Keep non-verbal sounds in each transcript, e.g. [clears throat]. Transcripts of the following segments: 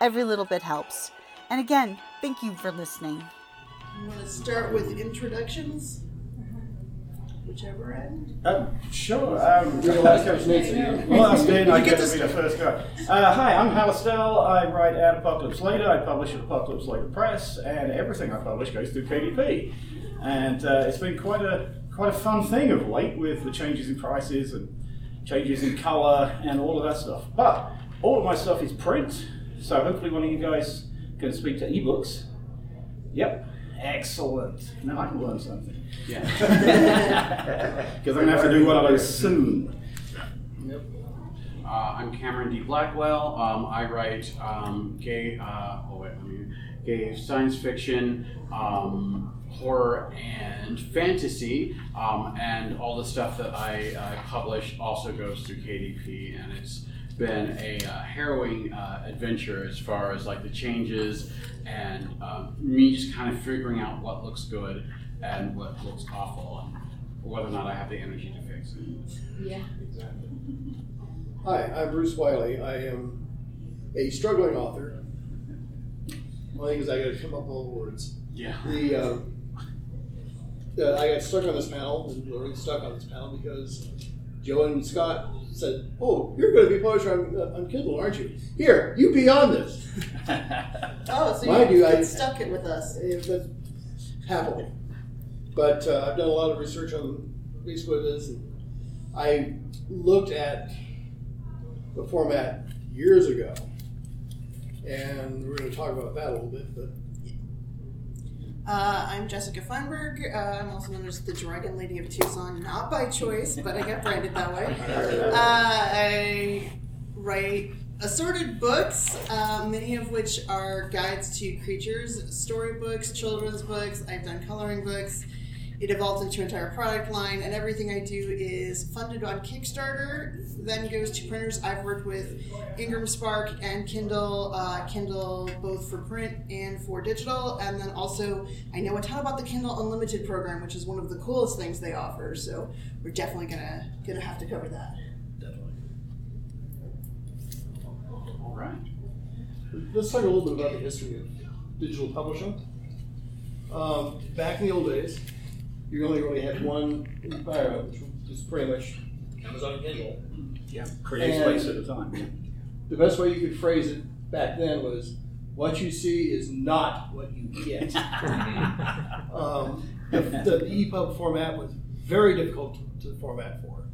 Every little bit helps. And again, thank you for listening. I'm going to start with introductions. Whichever end. Um, sure. Um, [laughs] you're the last coach needs to. Last in, I You get get to be the first guy. Uh, hi, I'm Hal Astell. I write at Apocalypse Later. I publish at Apocalypse Later Press, and everything I publish goes through KDP. And uh, it's been quite a quite a fun thing of late with the changes in prices and changes in color and all of that stuff. But all of my stuff is print, so hopefully one of you guys can speak to ebooks. Yep. Excellent. Now I can learn something. Yeah. [laughs] [laughs] Because I'm going to have to do one of those soon. Uh, I'm Cameron D. Blackwell. Um, I write um, gay, uh, oh wait, let me, gay science fiction, um, horror, and fantasy. Um, and all the stuff that I uh, publish also goes through KDP, and it's been a uh, harrowing uh, adventure as far as like the changes and um, me just kind of figuring out what looks good and what looks awful, and whether or not I have the energy to fix it. Yeah. Exactly. Hi, I'm Bruce Wiley. I am a struggling author. One thing is I got to come up with all the words. Yeah. The um, uh, I got stuck on this panel, and we're stuck on this panel because Joe and Scott said, "Oh, you're going to be published on, uh, on Kindle, aren't you? Here, you be on this." [laughs] Oh, so Mind you you, I- stuck it with us. Eh, but happily. But uh, I've done a lot of research on basically what it is. And I looked at the format years ago, and we're going to talk about that a little bit. But Uh, I'm Jessica Feinberg. Uh, I'm also known as the Dragon Lady of Tucson, not by choice, but I got branded that way. Uh, I write assorted books, uh, many of which are guides to creatures, storybooks, children's books. I've done coloring books. It evolved into an entire product line, and everything I do is funded on Kickstarter, then goes to printers. I've worked with Ingram Spark and Kindle, uh, Kindle both for print and for digital, and then also I know a ton about the Kindle Unlimited program, which is one of the coolest things they offer. So we're definitely gonna gonna have to cover that. Definitely. All right. let's talk a little bit about the history of digital publishing. Um, back in the old days, you only really had one environment, which was pretty much Amazon Kindle. Yeah. Create And- space at a time. the best way you could phrase it back then was what you see is not what you get. [laughs] um, the, the EPUB format was very difficult to, to format for.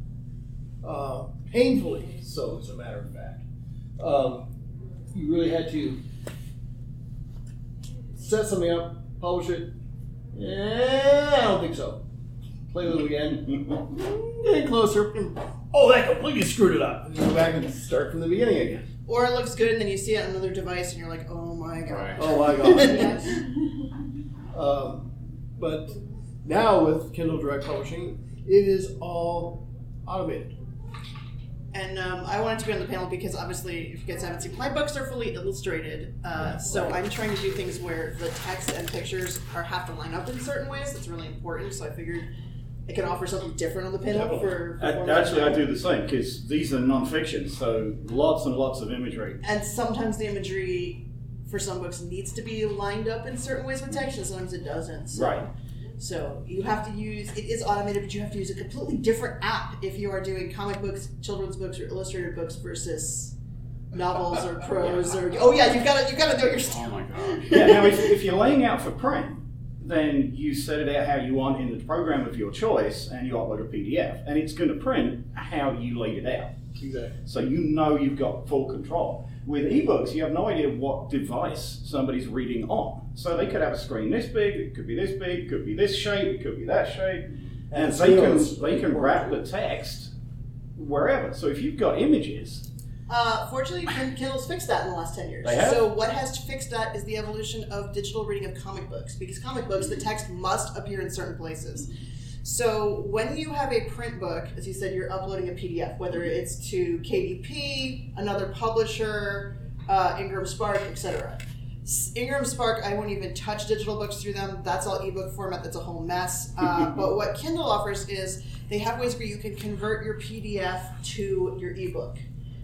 Uh, painfully so, as a matter of fact. Um, you really had to set something up, publish it. Yeah, I don't think so. Play with it again. [laughs] Getting closer. Oh, that completely screwed it up. And go back and start from the beginning again. Or it looks good, and then you see it on another device, and you're like, "Oh my god!" Right. Oh my god. [laughs] [laughs] um, but now with Kindle Direct Publishing, it is all automated. And um, I wanted to be on the panel because obviously, if you guys haven't seen, my books are fully illustrated. Uh, so I'm trying to do things where the text and pictures are have to line up in certain ways. That's really important. So I figured I can offer something different on the panel for. Actually, I do the same because these are non-fiction, so lots and lots of imagery. And sometimes the imagery for some books needs to be lined up in certain ways with text, and sometimes it doesn't. So. Right. So you have to use it is automated, but you have to use a completely different app if you are doing comic books, children's books, or illustrated books versus novels or [laughs] prose or oh yeah, you've gotta you've gotta know your Oh my gosh. yeah, now if, [laughs] if you're laying out for print, then you set it out how you want in the program of your choice and you upload a PDF. And it's going to print how you laid it out. Exactly. So you know you've got full control. With ebooks, you have no idea what device somebody's reading on. So they could have a screen this big, it could be this big, it could be this shape, it could be that shape. And they can, they can wrap the text wherever. So if you've got images, Uh, fortunately, Kin- Kindle's fixed that in the last 10 years. They have? So, what has fixed that is the evolution of digital reading of comic books. Because comic books, the text must appear in certain places. So, when you have a print book, as you said, you're uploading a PDF, whether it's to KDP, another publisher, uh, Ingram Spark, etc. Ingram Spark, I won't even touch digital books through them. That's all ebook format. That's a whole mess. [laughs] Uh, but what Kindle offers is they have ways where you can convert your PDF to your ebook.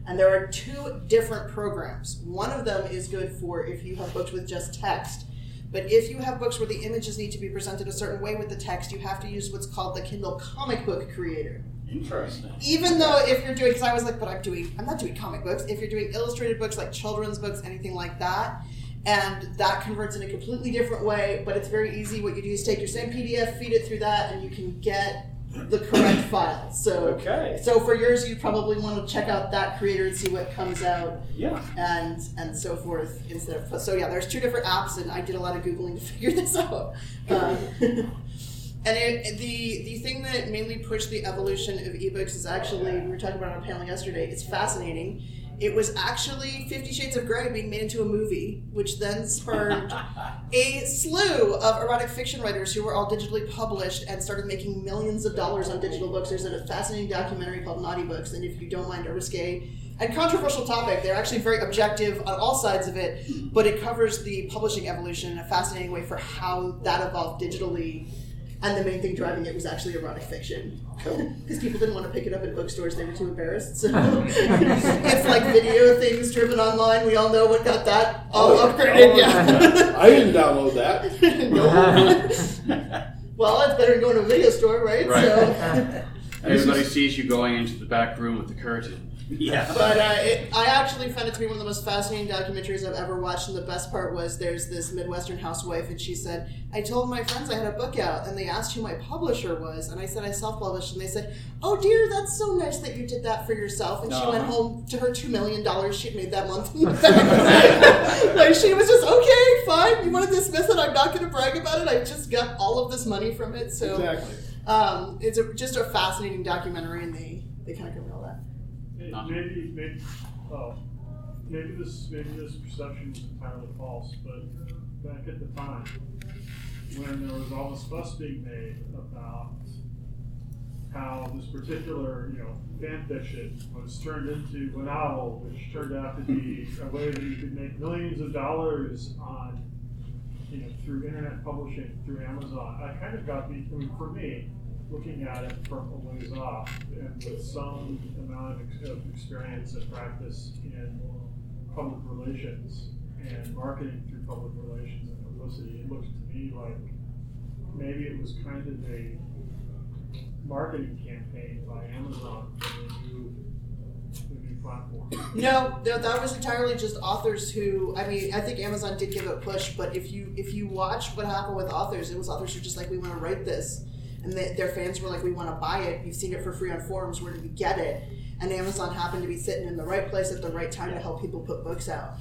And there are two different programs. One of them is good for if you have books with just text. But if you have books where the images need to be presented a certain way with the text, you have to use what's called the Kindle Comic Book Creator. interesting. Even though if you're doing, because I was like, but I'm doing, I'm not doing comic books. If you're doing illustrated books like children's books, anything like that, and that converts in a completely different way, but it's very easy. What you do is take your same PDF, feed it through that, and you can get the correct file. So, Okay. so for yours, you probably want to check out that creator and see what comes out Yeah. and and so forth instead of so yeah there's two different apps and i did a lot of googling to [laughs] figure this out um, [laughs] and it, the the thing that mainly pushed the evolution of ebooks is actually we were talking about on a panel yesterday it's fascinating it was actually 50 shades of gray being made into a movie which then spurred [laughs] a slew of erotic fiction writers who were all digitally published and started making millions of dollars on digital books. There's a fascinating documentary called Naughty Books, and if you don't mind a risque and controversial topic, they're actually very objective on all sides of it, but it covers the publishing evolution in a fascinating way for how that evolved digitally. And the main thing driving it was actually erotic fiction. Because [laughs] people didn't want to pick it up at bookstores, they were too embarrassed. So oh. [laughs] it's like video things driven online. We all know what got that all oh, upgraded. Oh, yeah. I didn't download that. [laughs] Well, it's better than going to a video store, right? Right. So, Everybody sees you going into the back room with the curtain. Yeah. [laughs] but uh, it, I actually found it to be one of the most fascinating documentaries I've ever watched. And the best part was there's this Midwestern housewife, and she said, I told my friends I had a book out, and they asked who my publisher was. And I said, I self published. And they said, Oh, dear, that's so nice that you did that for yourself. And she went home to her $2 million she'd made that month. [laughs] like, she was just, Okay, fine. You want to dismiss it? I'm not going to brag about it. I just got all of this money from it. So. Exactly. Um, it's a, just a fascinating documentary, and they, they kind of cover Maybe, maybe, oh, maybe this, maybe this perception is entirely false, but back at the time, when there was all this fuss being made about how this particular, you know, fan fiction was turned into a novel, which turned out to be a way that you could make millions of dollars on, you know, through internet publishing, through Amazon. I kind of got the, I mean, for me, looking at it from a ways off and with some amount of, experience and practice in public relations and marketing through public relations and publicity, it looked to me like maybe it was kind of a marketing campaign by Amazon for the new, the new platform. No, no, that was entirely just authors who. I mean, I think Amazon did give it a push, but if you if you watch what happened with authors, it was authors who just like, we want to write this, and they, their fans were like, we want to buy it. You've seen it for free on forums. Where do we get it? And Amazon happened to be sitting in the right place at the right time to help people put books out.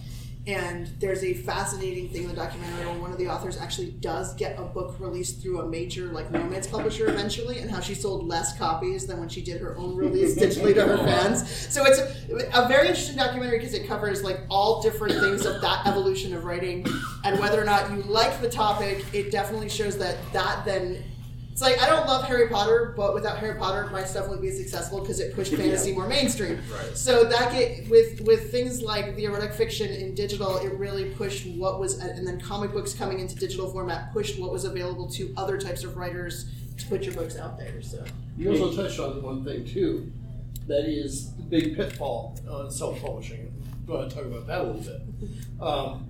And there's a fascinating thing in the documentary where one of the authors actually does get a book released through a major like romance publisher eventually, and how she sold less copies than when she did her own release digitally to her [laughs] fans. So it's a, a very interesting documentary because it covers like all different things of that evolution of writing, and whether or not you like the topic, it definitely shows that that then. It's like I don't love Harry Potter, but without Harry Potter, my stuff wouldn't be as successful because it pushed fantasy more mainstream. [laughs] Right. So that get with with things like the erotic fiction in digital, it really pushed what was, and then comic books coming into digital format pushed what was available to other types of writers to put your books out there. So You also touched on one thing too, that is the big pitfall on self-publishing. Go ahead and talk about that a little bit. [laughs] Um,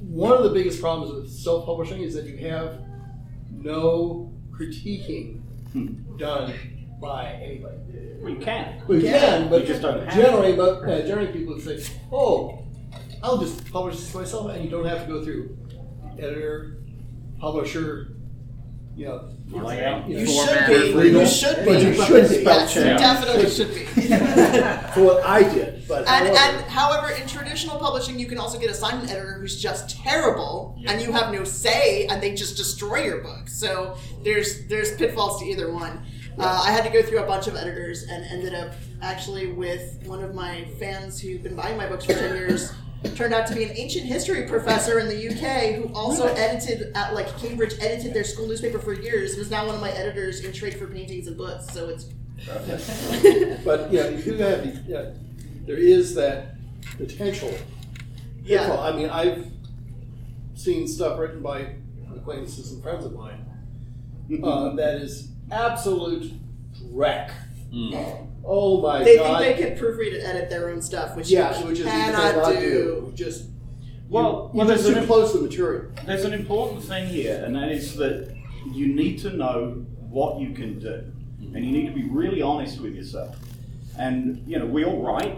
one of the biggest problems with self-publishing is that you have no critiquing done by anybody. We can. We can, but You just don't generally, but uh, generally people say, "Oh, I'll just publish this myself," and you don't have to go through editor, publisher. You know, Layout. You Format, should be. freedom. You should But be. you should be. Yes, you check. definitely should be. [laughs] for what I did, but And, however- and however, in traditional publishing, you can also get a silent editor who's just terrible, and you have no say, and they just destroy your book. So there's there's pitfalls to either one. Uh, I had to go through a bunch of editors and ended up actually with one of my fans who'd been buying my books for ten years. Turned out to be an ancient history professor in the UK who also edited at like Cambridge, edited their school newspaper for years, and is now one of my editors in trade for paintings and books. So it's but yeah, you do have the, yeah, there is that potential. Yeah. pitfall. I mean, I've seen stuff written by acquaintances and friends of mine uh, that is absolute wreck. Oh my they god! They think they can proofread and edit their own stuff, which yeah, you which is you cannot cannot do. do. Just Well, you, well, you're just there's too an, close to the material. there's an important thing here, and that is that you need to know what you can do, and you need to be really honest with yourself. And you know, we all write,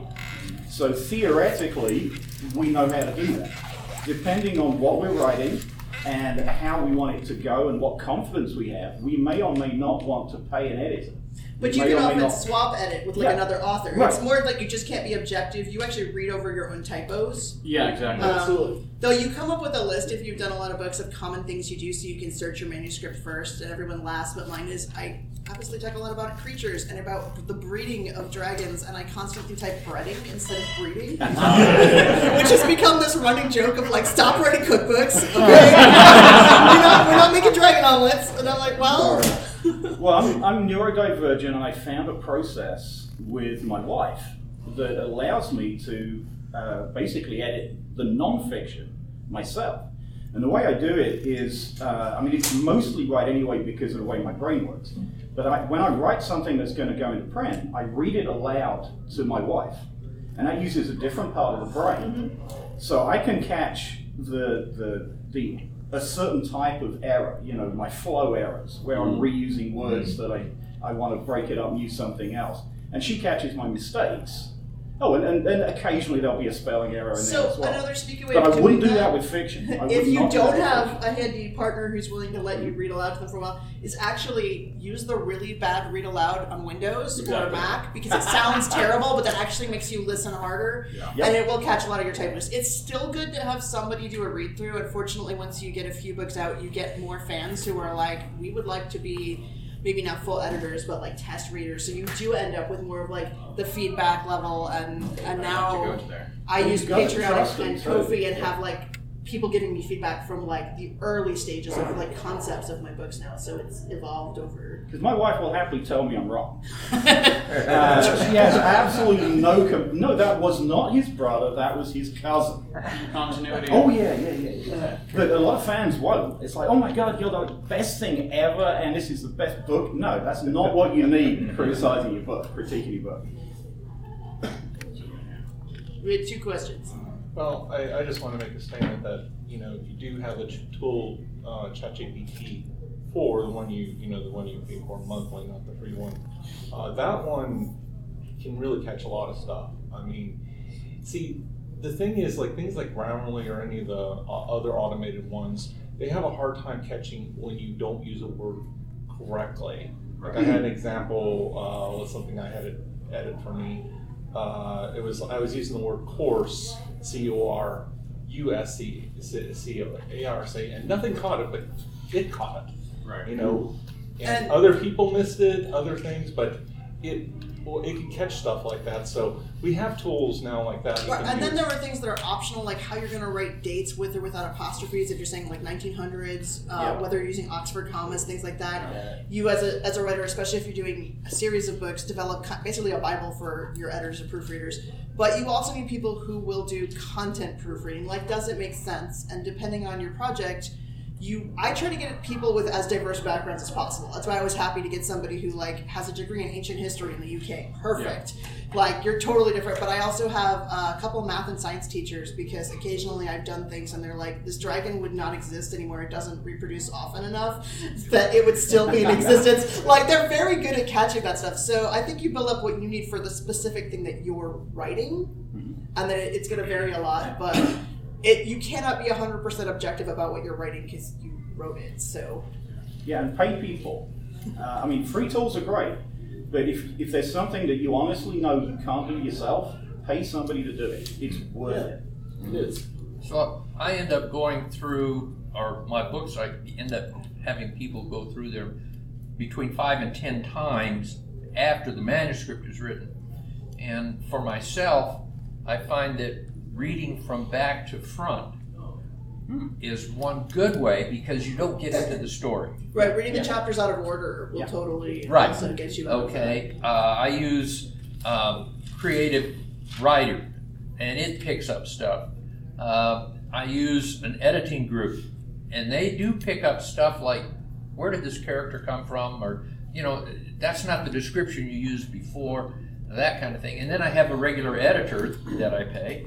so theoretically, we know how to do that. Depending on what we're writing and how we want it to go and what confidence we have, we may or may not want to pay an editor. But We you can often not- swap edit with like Yeah. another author. Right. It's more like you just can't be objective. You actually read over your own typos. Yeah, exactly. Um, Absolutely. Though you come up with a list if you've done a lot of books of common things you do, so you can search your manuscript first and everyone last. But mine is I obviously talk a lot about creatures and about the breeding of dragons, and I constantly type breeding instead of breeding, [laughs] which has become this running joke of like stop writing cookbooks. [laughs] Okay, [laughs] we're not we're not making dragon omelets, and I'm like, well, Well, I'm, I'm neurodivergent, and I found a process with my wife that allows me to uh, basically edit the nonfiction myself. And the way I do it is, uh, I mean, it's mostly right anyway because of the way my brain works. But I, when I write something that's going to go into print, I read it aloud to my wife, and that uses a different part of the brain. So I can catch the the the a certain type of error, you know, my flow errors, where I'm mm. reusing words mm. that I, I want to break it up and use something else. And she catches my mistakes. Oh, and, and, and occasionally there'll be a spelling error in there so as well. another sneaky way but I wouldn't do that with fiction. If you do don't with have a handy partner who's willing to let you read aloud to them for a while, is actually use the really bad read aloud on Windows or Exactly. Mac because it sounds [laughs] terrible, but that actually makes you listen harder, Yep. and it will catch a lot of your typos. It's still good to have somebody do a read through. Unfortunately, once you get a few books out, you get more fans who are like, we would like to be. Maybe not full editors, but like test readers. So you do end up with more of like the feedback level, and and to now go to there. I use you've got to Patreon and them, so- Ko-fi and have like people giving me feedback from like the early stages of like concepts of my books now. So it's evolved over. Because my wife will happily tell me I'm wrong. [laughs] Uh, she has absolutely no com- no. That was not his brother. That was his cousin. Continuity. Oh yeah, yeah, yeah. yeah. But a lot of fans won't. It's like, oh my god, you're the best thing ever, and this is the best book. No, that's not what you need. [laughs] Criticizing your book, critiquing your book. We had two questions. Well, I, I just want to make a statement that, you know, you do have a ch- tool, uh, ChatGPT four, the one you, you know, the one you pay for monthly, not the free one. Uh, that one can really catch a lot of stuff. I mean, see, the thing is, like things like Grammarly or any of the uh, other automated ones, they have a hard time catching when you don't use a word correctly. Like I had an [clears throat] example uh, with something I had it edit for me. Uh, it was I was using the word course, C O R U S C C O A R C, and nothing caught it, but it caught it. Right. You know, and, And- other people missed it, other things, but it well, it can catch stuff like that. So we have tools now like that. Right, and then there are things that are optional, like how you're going to write dates with or without apostrophes. If you're saying like 1900s, uh, Yeah. whether you're using Oxford commas, things like that. You, as a, as a writer, especially if you're doing a series of books, develop basically a Bible for your editors and proofreaders. But you also need people who will do content proofreading. Like, does it make sense? And depending on your project, you I try to get people with as diverse backgrounds as possible. That's why I was happy to get somebody who like has a degree in ancient history in the UK. Perfect. Like you're totally different. But I also have a couple math and science teachers because occasionally I've done things and they're like, this dragon would not exist anymore. It doesn't reproduce often enough that it would still be in [laughs] existence. Like they're very good at catching that stuff. So I think you build up what you need for the specific thing that you're writing, mm-hmm. and then it's going to vary a lot. But it you cannot be 100% objective about what you're writing because you wrote it. So Yeah, and pay people. Uh, I mean, free tools are great, but if, if there's something that you honestly know you can't do yourself, pay somebody to do it. It's worth it. It is. So I end up going through, or my books, I end up having people go through them between five and ten times after the manuscript is written. And for myself, I find that reading from back to front is one good way because you don't get into the story. right, reading the chapters out of order will Yeah. totally Right. also get you out of that. Okay, uh, I use um, Creative Writer, and it picks up stuff. Uh, I use an editing group, and they do pick up stuff like where did this character come from, or you know, that's not the description you used before, that kind of thing. And then I have a regular editor that I pay,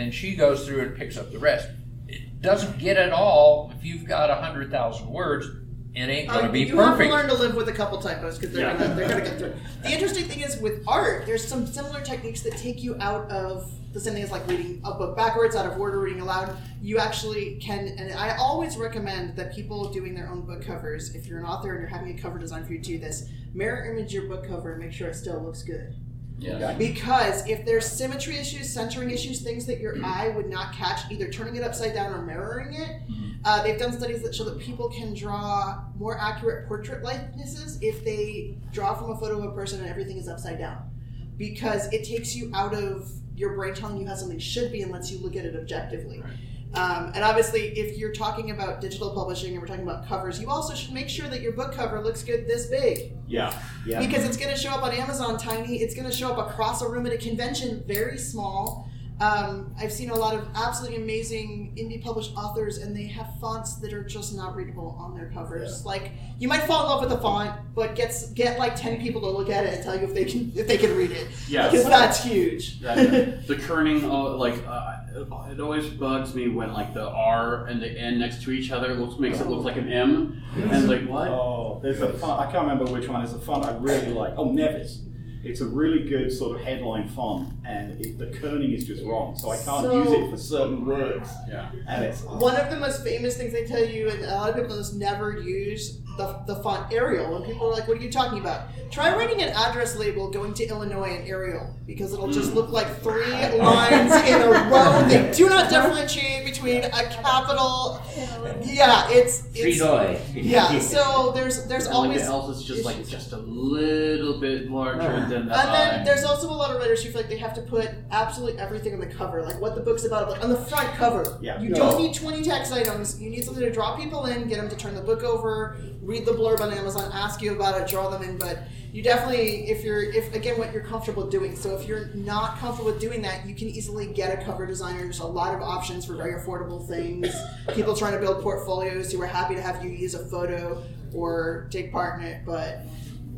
and she goes through and picks up the rest. It doesn't get it all if you've got a hundred thousand words. It ain't going to Uh, be you perfect. have to learn to live with a couple typos because they're, Yeah. gonna, they're gonna get through. The interesting thing is with art, there's some similar techniques that take you out of the same thing as like reading a book backwards, out of order, reading aloud. You actually can, and I always recommend that people doing their own book covers, if you're an author and you're having a cover design for you, do this. Mirror image your book cover and make sure it still looks good. Yeah. Because if there's symmetry issues, centering issues, things that your eye would not catch, either turning it upside down or mirroring it, uh, they've done studies that show that people can draw more accurate portrait likenesses if they draw from a photo of a person and everything is upside down. Because it takes you out of your brain telling you how something should be and lets you look at it objectively. Um, and obviously, if you're talking about digital publishing and we're talking about covers, you also should make sure that your book cover looks good this big Yeah, yeah. because it's going to show up on Amazon tiny. It's going to show up across a room at a convention very small. Um, I've seen a lot of absolutely amazing indie published authors, and they have fonts that are just not readable on their covers. Like you might fall in love with the font, but get get like ten people to look at it and tell you if they can if they can read it. Yes. because that's huge. [laughs] That- the kerning, oh, like uh, it always bugs me when like the R and the N next to each other looks makes it look like an M, and like what? Oh, there's a font. I can't remember which one. There's a font I really like. Oh, Nevis. It's a really good sort of headline font, and it, the kerning is just wrong, so I can't So- use it for certain words. Yeah. And it's One of the most famous things they tell you, and a lot of people just never use the, the font Arial. When people are like, "What are you talking about?" Try writing an address label going to Illinois in Arial because it'll just look like three mm. lines in a row. They [laughs] do not differentiate between a capital. Yeah, it's it's Tredoy. yeah. [laughs] So there's there's And like always the else is just like just a little bit larger uh-huh. than the And I. then there's also a lot of writers who feel like they have to put absolutely everything on the cover, like what the book's about, like on the front cover. Yeah. You No. don't need 20 text items. You need something to draw people in, get them to turn the book over, read the blurb on Amazon, ask you about it, draw them in. But you definitely, if you're, if again, what you're comfortable doing. So if you're not comfortable with doing that, you can easily get a cover designer. There's a lot of options for very affordable things. People trying to build portfolios who are happy to have you use a photo or take part in it, but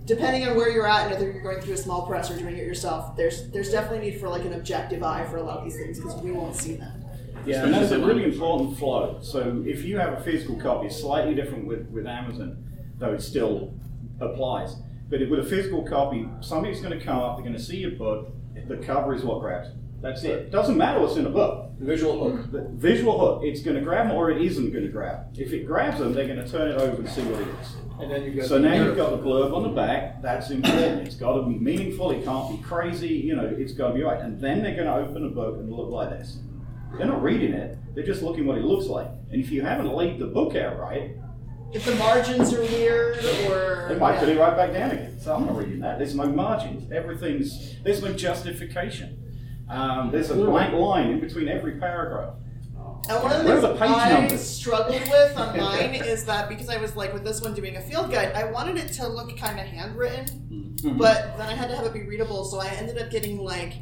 depending on where you're at and whether you're going through a small press or doing it yourself, there's there's definitely need for like an objective eye for a lot of these things because we won't see them. Yeah, and that's a really important flow. So if you have a physical copy, it's slightly different with, with Amazon, though it still applies. But with a physical copy, somebody's going to come up, they're going to see your book, the cover is what grabs them. That's it. Doesn't matter what's in the book. The visual hook. The visual hook, it's going to grab them or it isn't going to grab. If it grabs them, they're going to turn it over and see what it is. And then you've got So now you've got the blurb on the back. That's important. It's got to be meaningful. It can't be crazy. You know, it's got to be right. And then they're going to open a book and look like this. They're not reading it. They're just looking what it looks like. And if you haven't laid the book out right, If the margins are weird or they might yeah. put it right back down again. So I'm not reading that. There's no margins. Everything's there's no justification. Um, there's a blank line in between every paragraph. And one of the things the I numbers? struggled with on [laughs] mine is that because I was like with this one doing a field guide, I wanted it to look kind of handwritten, Mhm. but then I had to have it be readable, so I ended up getting like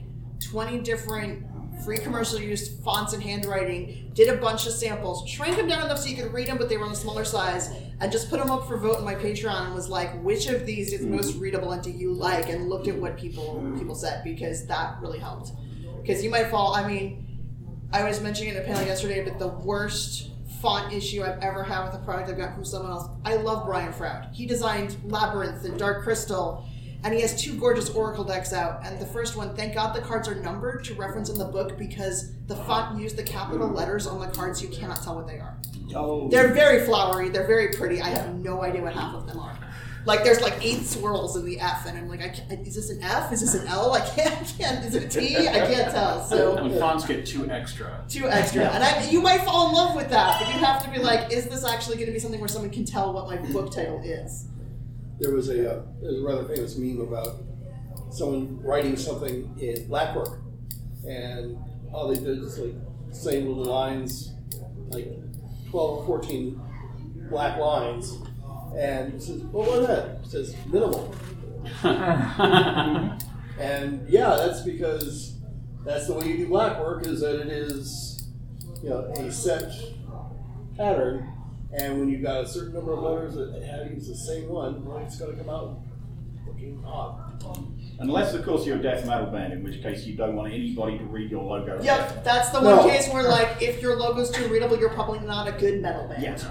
20 different free commercial use fonts and handwriting, did a bunch of samples, shrank them down enough so you could read them, but they were on a smaller size, and just put them up for vote on my Patreon and was like, which of these is mm-hmm. most readable and do you like? And looked at what people mm-hmm. people said because that really helped. Because you might fall. I mean, I was mentioning in a panel yesterday, but the worst font issue I've ever had with a product I've got from someone else. I love Brian Froud. He designed Labyrinth and Dark Crystal, and he has two gorgeous Oracle decks out. And the first one, thank God the cards are numbered to reference in the book because the font used the capital letters on the cards. You cannot tell what they are. Oh. They're very flowery. They're very pretty. I have no idea what half of them are. Like there's like eight swirls in the F, and I'm like, I can't, is this an F? Is this an L? I can't. I can't. Is it a T? I can't tell. So When fonts get too extra. too extra. And I, you might fall in love with that, but you have to be like, is this actually going to be something where someone can tell what my book title is? There was a uh, there's a rather famous meme about someone writing something in blackwork, and all they did is like same little lines, like twelve or fourteen black lines, and it says, "What was that?" It says minimal. [laughs] And yeah, that's because that's the way you do black work is that it is, you know, a set pattern. And when you've got a certain number of letters that have to use the same one, well, it's going to come out looking odd. Unless, of course, you're a death metal band, in which case you don't want anybody to read your logo. Yep, that's the one No. case where, like, if your logo's too readable, you're probably not a good metal band. Yes.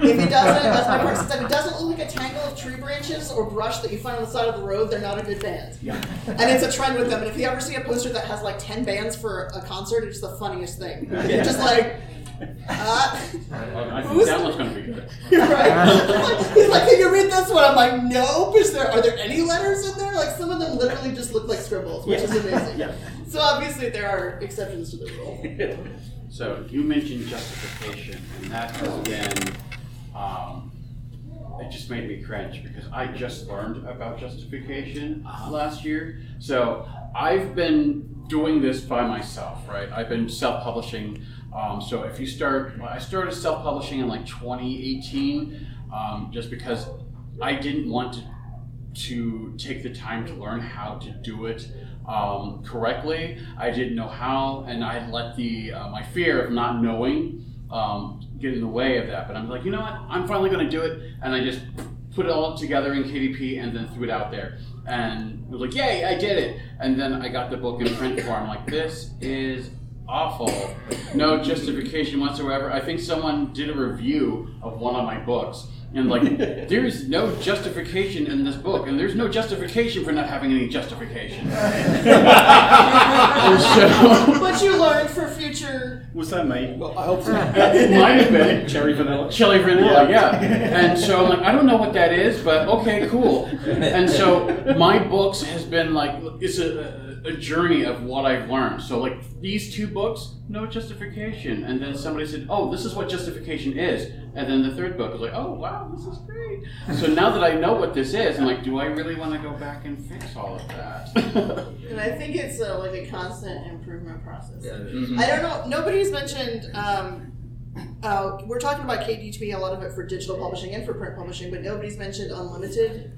If it doesn't, as my person said, if it doesn't look like a tangle of tree branches or brush that you find on the side of the road, they're not a good band. Yeah. And it's a trend with them. And if you ever see a poster that has like 10 bands for a concert, it's the funniest thing. You're just like, uh, I think Who's- that one's going to be good. [laughs] You're right. He's like, can you read this one? I'm like, nope. Is there are there any letters in there? Like some of them literally just look like scribbles, which is amazing. Yeah. So obviously there are exceptions to the rule. [laughs] So you mentioned justification, and that has been, um, it just made me cringe because I just learned about justification last year. So I've been doing this by myself, right? I've been self-publishing. Um, so if you start, well, I started self-publishing in like 2018, um, just because I didn't want to to take the time to learn how to do it um, correctly. I didn't know how, and I let the uh, my fear of not knowing um, get in the way of that. But I'm like, you know what? I'm finally going to do it, and I just put it all together in KDP and then threw it out there. And it was like, yay, I did it! And then I got the book in print form. Like, this is awful. No justification whatsoever. I think someone did a review of one of my books. And like, [laughs] there's no justification in this book, and there's no justification for not having any justification. And [laughs] so, [laughs] But you learned for future. Was that me? Well, I hope so. it might have been Cherry vanilla. chili vanilla, yeah. And so I'm like, I don't know what that is, but okay, cool. And so my books has been like, it's a, a journey of what I've learned. So like these two books, no justification. And then somebody said, oh, this is what justification is. And then the third book was like, oh, wow, this is great. So now that I know what this is, I'm like, do I really want to go back and fix all of that? [laughs] And I think it's uh, like a constant improvement process. Mhm. I don't know. Nobody's mentioned. Um, uh, we're talking about KDTP, a lot of it for digital publishing and for print publishing, but nobody's mentioned unlimited.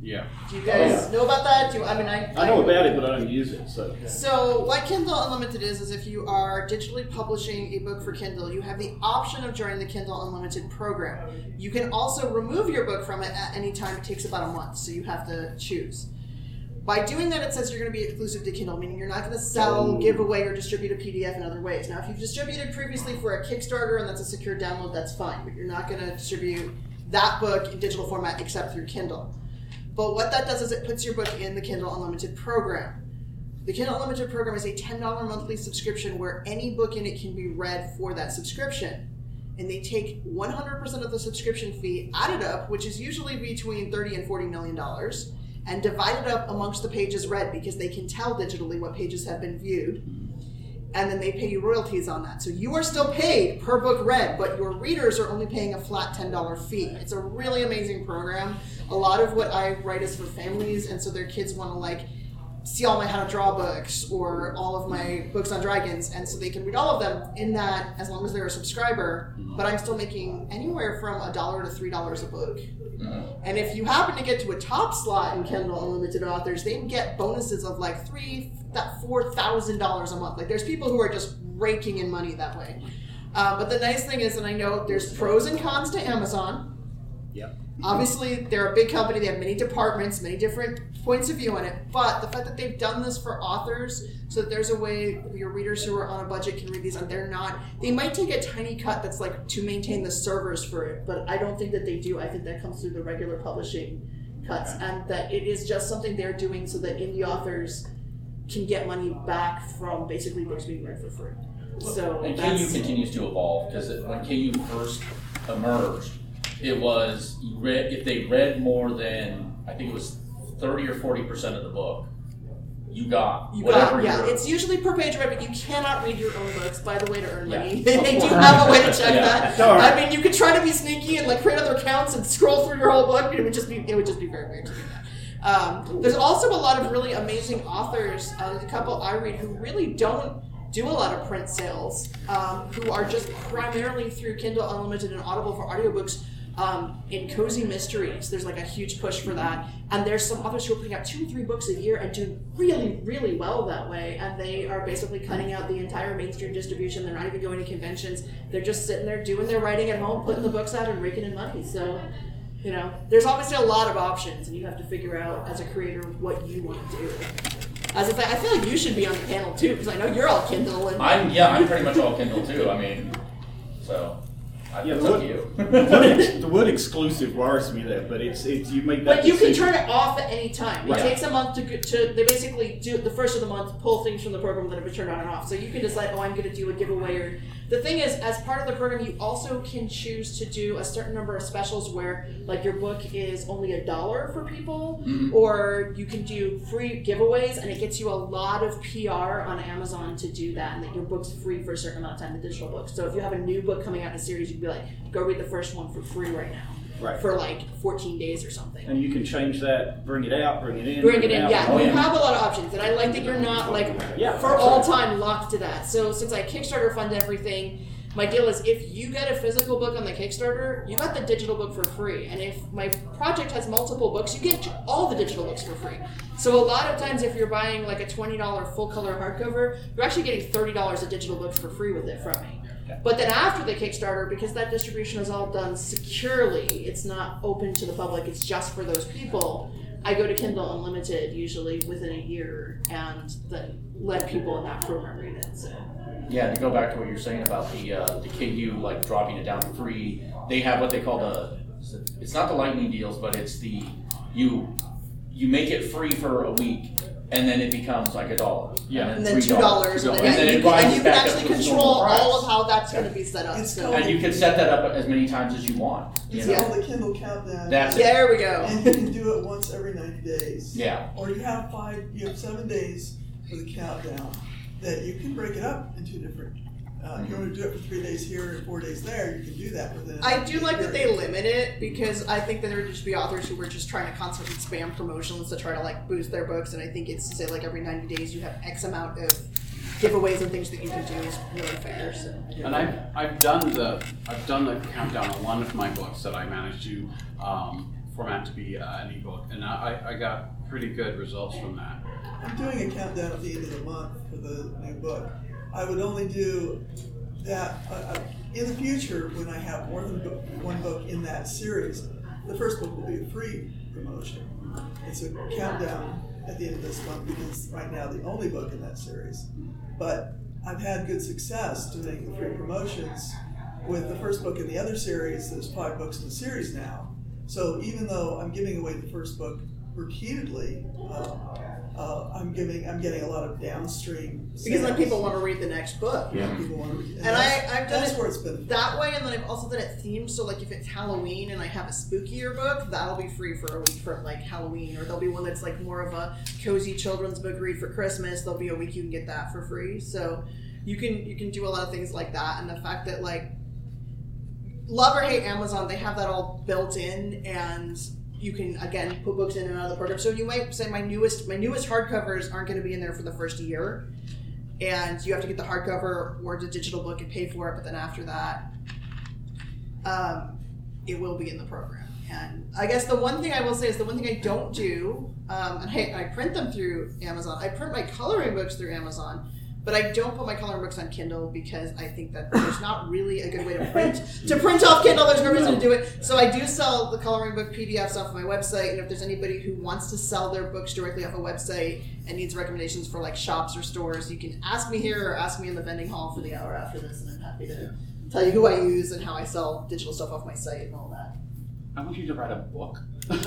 Yeah. Do you oh, guys know about that? Do you, I mean, I, I know about it, but I don't use it, so. So, what Kindle Unlimited is, is if you are digitally publishing a book for Kindle, you have the option of joining the Kindle Unlimited program. You can also remove your book from it at any time. It takes about a month, so you have to choose. By doing that, it says you're going to be exclusive to Kindle, meaning you're not going to sell, oh. give away, or distribute a PDF in other ways. Now, if you've distributed previously for a Kickstarter and that's a secure download, that's fine, but you're not going to distribute that book in digital format except through Kindle. But what that does is it puts your book in the Kindle Unlimited program. The Kindle Unlimited program is a $10 monthly subscription where any book in it can be read for that subscription. And they take 100% of the subscription fee, add it up, which is usually between 30 and 40 million dollars, and divide it up amongst the pages read because they can tell digitally what pages have been viewed. And then they pay you royalties on that. So you are still paid per book read, but your readers are only paying a flat $10 fee. It's a really amazing program. A lot of what I write is for families, and so their kids want to like see all my how to draw books or all of my books on dragons, and so they can read all of them in that as long as they're a subscriber. But I'm still making anywhere from a dollar to three dollars a book. And if you happen to get to a top slot in Kindle Unlimited authors, they get bonuses of like three, that four thousand dollars a month. Like there's people who are just raking in money that way. Uh, but the nice thing is, and I know there's pros and cons to Amazon. Yep. Obviously, they're a big company. They have many departments, many different points of view on it. But the fact that they've done this for authors, so that there's a way your readers who are on a budget can read these, and they're not. They might take a tiny cut that's like to maintain the servers for it, but I don't think that they do. I think that comes through the regular publishing cuts, and that it is just something they're doing so that indie authors can get money back from basically books being read for free. So And KU continues to evolve because when KU first emerged, it was you read if they read more than I think it was thirty or forty percent of the book, you got You whatever got, yeah, your- it's usually per page read, but you cannot read your own books, by the way, to earn Yeah. money. [laughs] they do have a way to check Yeah. that. Darn. I mean, you could try to be sneaky and like create other accounts and scroll through your whole book, it would just be it would just be very weird to do that. Um, there's also a lot of really amazing authors. Uh, a couple I read who really don't do a lot of print sales, um, who are just primarily through Kindle Unlimited and Audible for audiobooks. Um, in cozy mysteries, there's like a huge push for that, and there's some authors who are putting out two or three books a year and doing really, really well that way. And they are basically cutting out the entire mainstream distribution. They're not even going to conventions. They're just sitting there doing their writing at home, putting the books out, and raking in money. So, you know, there's obviously a lot of options, and you have to figure out as a creator what you want to do. As I say, I feel like you should be on the panel too, because I know you're all Kindle and I'm yeah, I'm pretty much all Kindle too. I mean, the up word, to you. the, word ex- the word exclusive worries me there, but it's it's you make that. But you can decision. turn it off at any time. It Right. takes a month to go- to they basically do the first of the month pull things from the program that have been turned on and off. So you can decide, oh, I'm going to do a giveaway. Or the thing is, as part of the program, you also can choose to do a certain number of specials where, like, your book is only a dollar for people, Mhm. or you can do free giveaways, and it gets you a lot of PR on Amazon to do that, and that your book's free for a certain amount of time, the digital book. So if you have a new book coming out in a series, you can be like, go read the first one for free right now. Right. For like 14 days or something. And you can change that, bring it out, bring it in. Bring it in, yeah. You yeah. have a lot of options, and I like that you're not like Yeah, for all time locked to that. So since I Kickstarter fund everything, my deal is if you get a physical book on the Kickstarter, you got the digital book for free. And if my project has multiple books, you get all the digital books for free. So a lot of times, if you're buying like a twenty dollar full color hardcover, you're actually getting thirty dollars of digital books for free with it from me. But then after the Kickstarter, because that distribution is all done securely, it's not open to the public, it's just for those people. I go to Kindle Unlimited usually within a year and then let people in that program read it. So Yeah, to go back to what you're saying about the uh, the KU like dropping it down to free, they have what they call the it's not the lightning deals, but it's the you you make it free for a week and then it becomes like a dollar. Yeah. and then two $3, dollars, and $2, then, yeah, it you, can, and you can actually control all of how that's going to be set up. It's So. And you can set that up as many times as you want. You It's know? called the Kindle Countdown. That's it. There we go. And [laughs] you can do it once every 90 days. Yeah. Or you have five, you have seven days for the countdown that you can break it up into different. Uh, if you want to do it for three days here and four days there, you can do that within. I do like that they limit it because I think that there would just be authors who were just trying to constantly spam promotions to try to like boost their books, and I think it's to say like every ninety days you have X amount of giveaways and things that you can do is really fair. So And I've, I've done the I've done the countdown on one of my books that I managed to um, format to be uh, an ebook, and I, I got pretty good results from that. I'm doing a countdown at the end of the month for the new book. I would only do that uh, uh, in the future when I have more than one book in that series. The first book will be a free promotion. It's a countdown at the end of this month because right now the only book in that series. But I've had good success doing the free promotions with the first book in the other series. There's five books in the series now. So even though I'm giving away the first book repeatedly, um, uh, I'm giving I'm getting a lot of downstream because then people want to read the next book. Yeah, people want to read. And I I've done that's it where it's been. that way, and then I've also done it themed. So, like, if it's Halloween and I have a spookier book, that'll be free for a week for like Halloween. Or there'll be one that's like more of a cozy children's book read for Christmas. There'll be a week you can get that for free. So, you can you can do a lot of things like that. And the fact that like love or hate Amazon, they have that all built in, and you can again put books in and out of the program. So you might say my newest my newest hardcovers aren't going to be in there for the first year, and you have to get the hardcover or the digital book and pay for it. But then after that, um, it will be in the program. And I guess the one thing I will say is the one thing I don't do, um, and I, I print them through Amazon. I print my coloring books through Amazon. But I don't put my coloring books on Kindle because I think that there's [laughs] not really a good way to print to print off Kindle. There's no reason to do it. So I do sell the coloring book PDFs off of my website. And if there's anybody who wants to sell their books directly off a website and needs recommendations for like shops or stores, you can ask me here or ask me in the vending hall for the hour after this, and I'm happy to tell you who I use and how I sell digital stuff off my site and all that. I want you to write a book. [laughs] write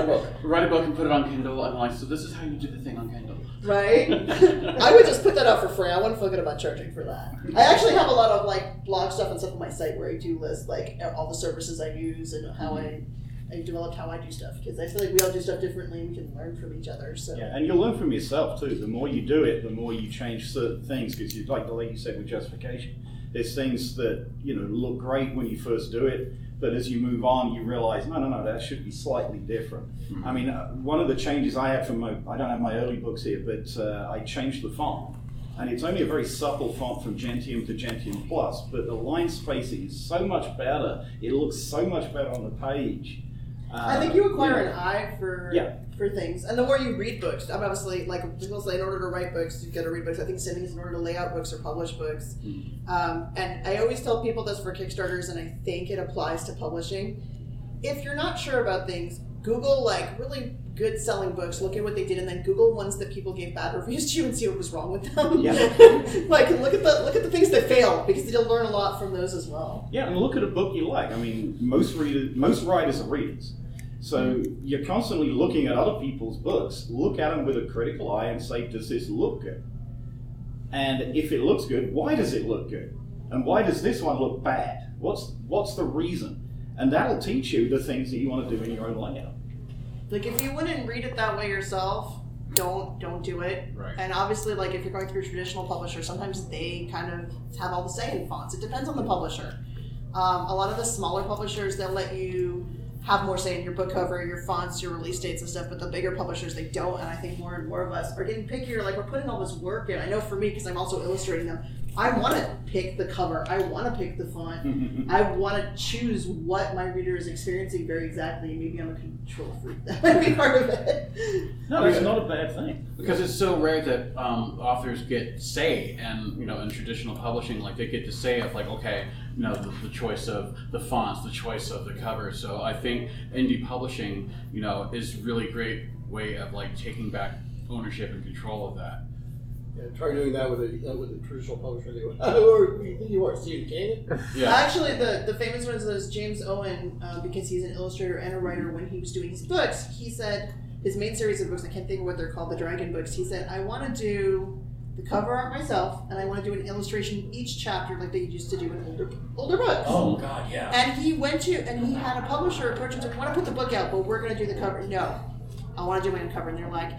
a book. Write a book and put it on Kindle. And like, so this is how you do the thing on Kindle. Right? I would just put that up for free. I wouldn't feel good about charging for that. I actually have a lot of like blog stuff and stuff on my site where I do list like all the services I use and how I I developed how I do stuff because I feel like we all do stuff differently and we can learn from each other. So Yeah, and you'll learn from yourself too. The more you do it, the more you change certain things because you like the lady said with justification. There's things that you know look great when you first do it, but as you move on, you realize no, no, no, that should be slightly different. I mean, uh, one of the changes I had from my I don't have my early books here, but uh, I changed the font. And it's only a very subtle font from Gentium to Gentium Plus, but the line spacing is so much better. It looks so much better on the page. I think you acquire an eye for Yeah. For things, and the more you read books, I'm obviously like people say, in order to write books, you've got to read books. I think same is in order to lay out books or publish books. Um, and I always tell people this for Kickstarters, and I think it applies to publishing. If you're not sure about things, Google like really good selling books. Look at what they did, and then Google ones that people gave bad [laughs] reviews to, and see what was wrong with them. Yeah. [laughs] like look at the look at the things that fail because you'll learn a lot from those as well. Yeah, and look at a book you like. I mean, most readers, most writers are readers, so you're constantly looking at other people's books. Look at them with a critical eye and say, "Does this look good?" And if it looks good, why does it look good? And why does this one look bad? What's what's the reason? And that'll teach you the things that you want to do in your own layout. Like if you wouldn't read it that way yourself, don't don't do it. Right. And obviously, like if you're going through a traditional publisher, sometimes they kind of have all the say in fonts. It depends on the publisher. Um, a lot of the smaller publishers they'll let you have more say in your book cover, your fonts, your release dates and stuff. But the bigger publishers they don't. And I think more and more of us are getting pickier. Like we're putting all this work in. I know for me because I'm also illustrating them. I want to pick the cover. I want to pick the font. [laughs] I want to choose what my reader is experiencing very exactly. Maybe I'm a control freak. That might be part of it. No, it's not a bad thing. Because it's so rare that um, authors get say, and you know, in traditional publishing, like they get to say of like, okay, you know, the, the choice of the fonts, the choice of the cover. So I think indie publishing, you know, is really great way of like taking back ownership and control of that. Yeah, try doing that with a uh, with a traditional publisher. They go, [laughs] who do you think you are, Stephen King? Yeah. Actually, the, the famous one is James Owen, uh, because he's an illustrator and a writer. When he was doing his books, he said his main series of books. I can't think of what they're called, the Dragon books. He said, "I want to do the cover art myself, and I want to do an illustration each chapter, like they used to do in older older books." Oh God, yeah. And he went to, and he had a publisher approach him and said, "I want to put the book out, but we're going to do the cover." No, I want to do my own cover, and they're like.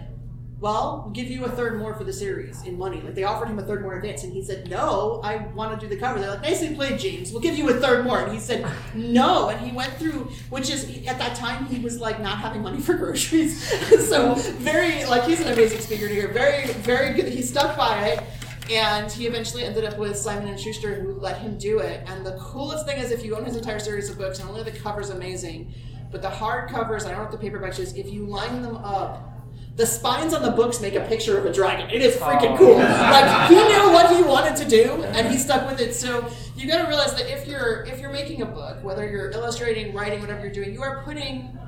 Well, we'll give you a third more for the series in money. Like they offered him a third more in advance, and he said, "No, I want to do the cover." They're like, "Nicely played, James. We'll give you a third more." And he said, "No," and he went through, which is at that time he was like not having money for [laughs] groceries, [laughs] so very like he's an amazing speaker to hear. Very, very good. He stuck by it, and he eventually ended up with Simon and Schuster, who let him do it. And the coolest thing is, if you own his entire series of books, not only the covers amazing, but the hard covers. I don't know what the paperbacks is. If you line them up. The spines on the books make a picture of a dragon. It is freaking Oh, cool. [laughs] Like he knew what he wanted to do, and he stuck with it. So you got to realize that if you're if you're making a book, whether you're illustrating, writing, whatever you're doing, you are putting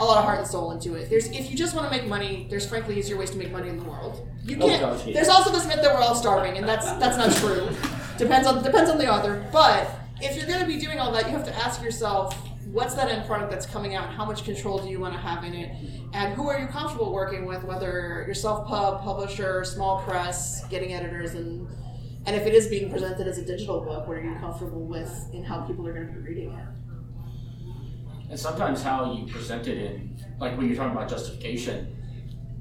a lot of heart and soul into it. There's if you just want to make money, there's frankly easier ways to make money in the world. You Oh, can't. yeah. There's also this myth that we're all starving, and that's that's not true. depends on depends on the author. But if you're going to be doing all that, you have to ask yourself, what's that end product that's coming out? How much control do you want to have in it? And who are you comfortable working with? Whether you're self-pub, publisher, small press, getting editors, and and if it is being presented as a digital book, what are you comfortable with in how people are going to be reading it? And sometimes how you present it in, like when you're talking about justification,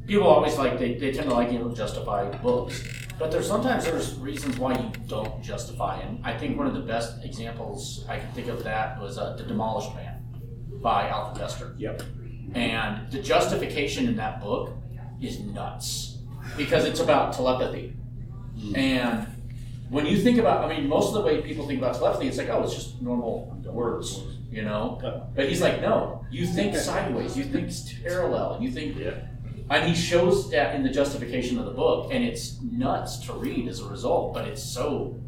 people always like, they, they tend to like, you know, justify books. But there's sometimes there's reasons why you don't justify. And I think one of the best examples I can think of that was uh, The Demolished Man. by Alfred Bester. Yep. And the justification in that book is nuts because it's about telepathy. And when you think about, I mean, most of the way people think about telepathy, it's like, oh, it's just normal words, you know? But he's like, no, you think sideways, you think parallel, you think. And he shows that in the justification of the book, and it's nuts to read as a result, but it's so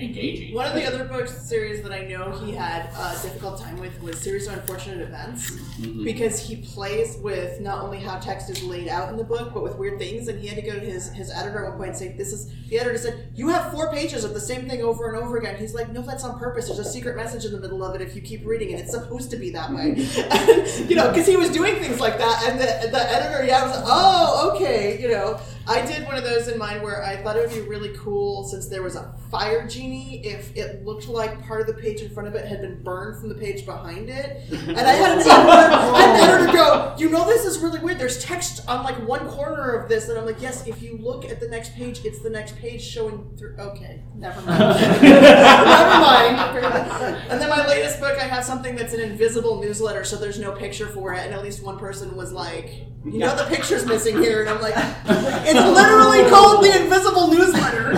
engaging. One of the other books series that I know he had a difficult time with was Series of Unfortunate Events Mhm. because he plays with not only how text is laid out in the book, but with weird things. And he had to go to his, his editor at one point and say, "This is." The editor said, "You have four pages of the same thing over and over again." He's like, "No, that's on purpose. There's a secret message in the middle of it if you keep reading it. It's supposed to be that way." [laughs] [laughs] you know, because he was doing things like that, and the the editor, yeah, was like, "Oh, okay," you know. I did one of those in mine where I thought it would be really cool since there was a fire genie if it looked like part of the page in front of it had been burned from the page behind it. And I had an editor, I had an editor go, you know this is really weird. There's text on like one corner of this, and I'm like, yes, if you look at the next page, it's the next page showing through. Okay, never mind. [laughs] never mind. And then my latest book, I have something that's an invisible newsletter, so there's no picture for it, and at least one person was like, you know, the picture's missing here, and I'm like, it's literally called the invisible newsletter.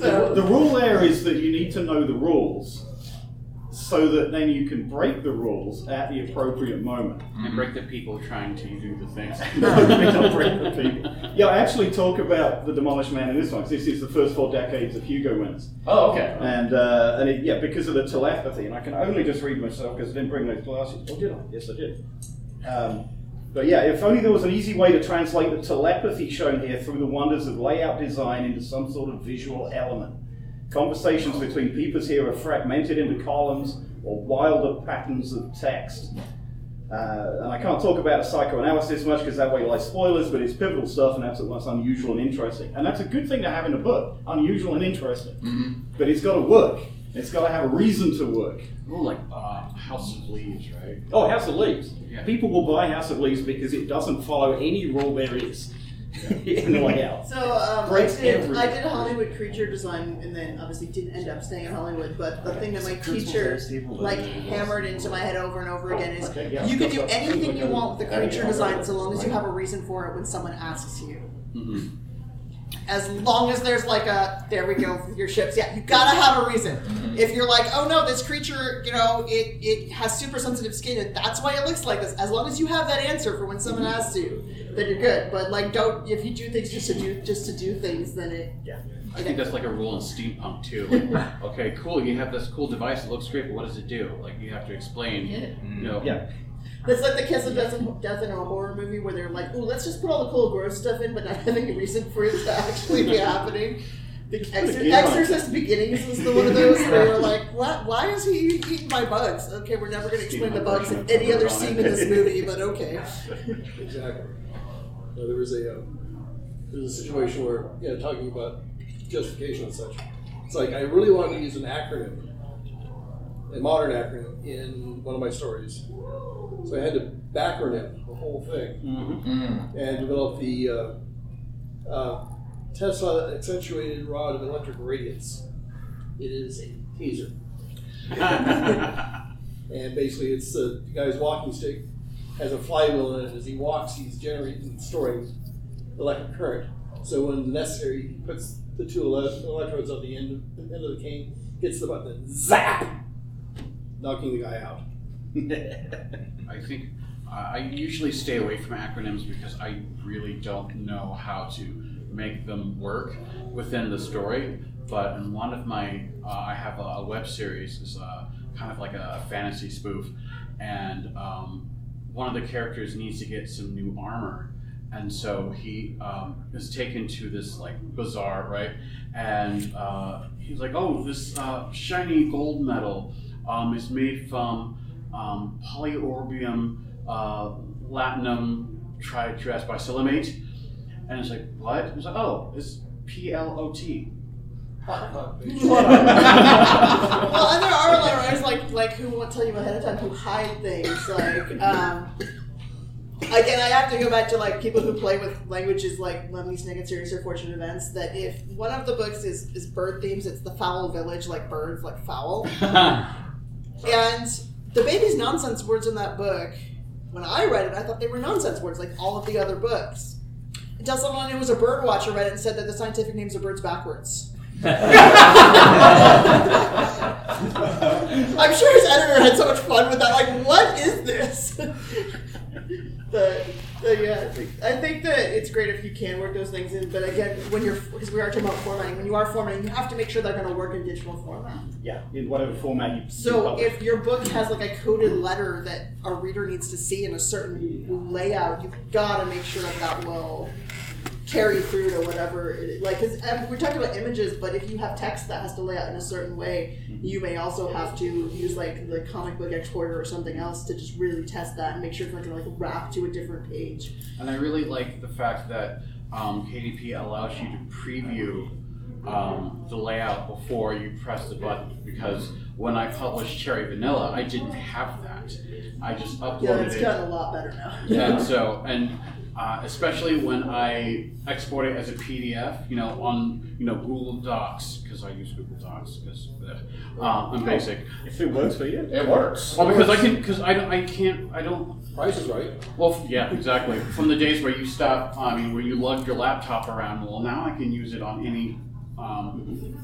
The, the rule there is that you need to know the rules so that then you can break the rules at the appropriate moment. And break the people trying to do the things. [laughs] Don't break the people. Yeah, I actually talk about the Demolished Man in this one. 'cause This is the first four decades of Hugo wins. Oh, okay. And uh, and it, yeah, because of the telepathy, and I can only just read myself because I didn't bring those glasses. Oh, did I? Yes, I did. Um, but yeah, if only there was an easy way to translate the telepathy shown here through the wonders of layout design into some sort of visual element. Conversations between peepers here are fragmented into columns or wilder patterns of text. Uh, and I can't talk about psychoanalysis much because that way lies spoilers, but it's pivotal stuff and that's what's unusual and interesting. And that's a good thing to have in a book, unusual and interesting. But it's got to work. It's got to have a reason to work. Oh, like uh, House of Leaves, right? Oh, House of Leaves. Yeah. People will buy House of Leaves because it doesn't follow any rule there is [laughs] in the layout. So um, I did everything. I did Hollywood creature design and then obviously didn't end up staying in Hollywood. But the thing that my teacher like hammered into my head over and over again is Okay, yeah. you can do anything you want with the creature design so long as you have a reason for it when someone asks you. Mm-hmm. As long as there's like a there we go with your ships. Yeah, you gotta have a reason. [laughs] If you're like, oh no, this creature, you know, it, it has super sensitive skin and that's why it looks like this. As long as you have that answer for when someone mm-hmm. asks you, then you're good. But like don't if you do things just to do just to do things, then it yeah. I think that's like a rule in steampunk too. Like, [laughs] okay, cool, you have this cool device, it looks great, but what does it do? Like you have to explain. You know. Yeah. That's like the kiss of death in, death in a horror movie where they're like, "Ooh, let's just put all the cool gross stuff in, but not [laughs] having a reason for it to actually be [laughs] happening." The Exor- Exorcist Beginnings was the one of those where you're like, "What? Why is he eating my bugs?" Okay, we're never going to explain the bugs in any other scene in this movie, but okay. [laughs] Exactly. No, there was a uh, there was a situation where you know talking about justification and such. It's like I really wanted to use an acronym, a modern acronym, in one of my stories, so I had to backronym the whole thing Mm-hmm. and develop the uh, uh, Tesla accentuated rod of electric radiance. It is a taser. [laughs] and basically, it's the guy's walking stick has a flywheel in it. As he walks, he's generating, storing electric current. So when necessary, he puts the two electrodes on the end, the end of the cane, hits the button, and zap, knocking the guy out. I think I usually stay away from acronyms because I really don't know how to make them work within the story. But in one of my, uh, I have a, a web series, is uh, kind of like a, fantasy spoof, and um, one of the characters needs to get some new armor, and so he um, is taken to this like bazaar, right? And uh, he's like, "Oh, this uh, shiny gold medal um, is made from um, polyorbium uh, latinum tritrasbisalimate," and it's like, "What?" It's like, "Oh, it's PLOT." well, [laughs] and there are a lot of writers like like who won't tell you ahead of time who hide things. Like, um, again, I have to go back to like people who play with languages like Lemony Snicket series of Unfortunate Events. That if one of the books is is bird themes, it's the Fowl Village, like birds, like fowl. [laughs] and the baby's nonsense words in that book, when I read it, I thought they were nonsense words, like all of the other books. Until someone who was a bird watcher read it and said that the scientific names of birds backwards. [laughs] I'm sure his editor had so much fun with that. Like, what is this? [laughs] but, but yeah, I think, I think that it's great if you can work those things in. But again, when you're because we are talking about formatting, when you are formatting, you have to make sure they're going to work in digital format. Yeah, in whatever format you. you So publish. if your book has like a coded letter that a reader needs to see in a certain layout, you've got to make sure that that will carry through to whatever. It, like, because um, we're talking about images, but if you have text that has to lay out in a certain way, you may also have to use like the comic book exporter or something else to just really test that and make sure it's not going to like wrap to a different page. And I really like the fact that um, KDP allows you to preview um, the layout before you press the button. Because when I published Cherry Vanilla, I didn't have that. I just uploaded Yeah, it's it. gotten a lot better now. And [laughs] so, and uh, especially when I export it as a PDF, you know, on you know Google Docs because I use Google Docs because uh, I'm basic. If it works for you, It works. Well, because I can, because I don't, I can't, I don't. Price is right. Well, yeah, exactly. From the days where you stop, I mean, where you lug your laptop around. Well, now I can use it on any, um,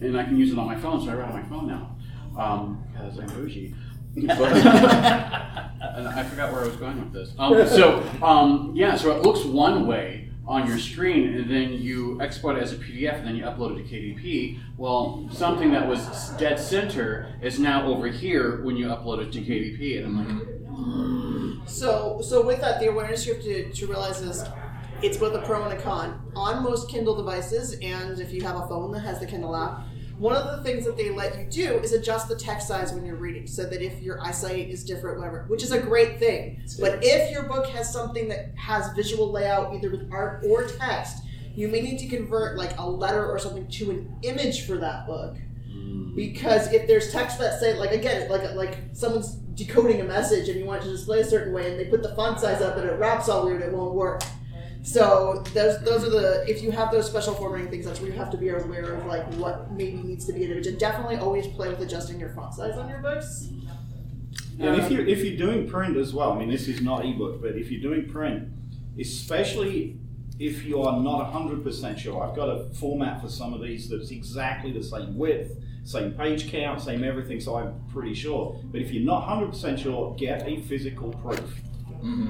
and I can use it on my phone. So I write on my phone now, um, because I'm bougie. And I forgot where I was going with this. Um, so um, yeah, so it looks one way on your screen, and then you export it as a PDF, and then you upload it to KDP. Well, something that was dead center is now over here when you upload it to KDP, and I'm like. So, so with that, the awareness you have to, to realize is it's both a pro and a con. On most Kindle devices, and if you have a phone that has the Kindle app, one of the things that they let you do is adjust the text size when you're reading, so that if your eyesight is different, whatever, which is a great thing. But if your book has something that has visual layout, either with art or text, you may need to convert like a letter or something to an image for that book. Mm. Because if there's text that say like again like like someone's decoding a message and you want it to display a certain way and they put the font size up and it wraps all weird it won't work so those those are the if you have those special formatting things that's where you have to be aware of like what maybe needs to be an image and definitely always play with adjusting your font size on your books. And if Um, you if you're doing print as well, I mean this is not ebook, but if you're doing print, especially if you are not hundred percent sure, I've got a format for some of these that's exactly the same width, same page count, same everything, so I'm pretty sure. But if you're not hundred percent sure, get a physical proof,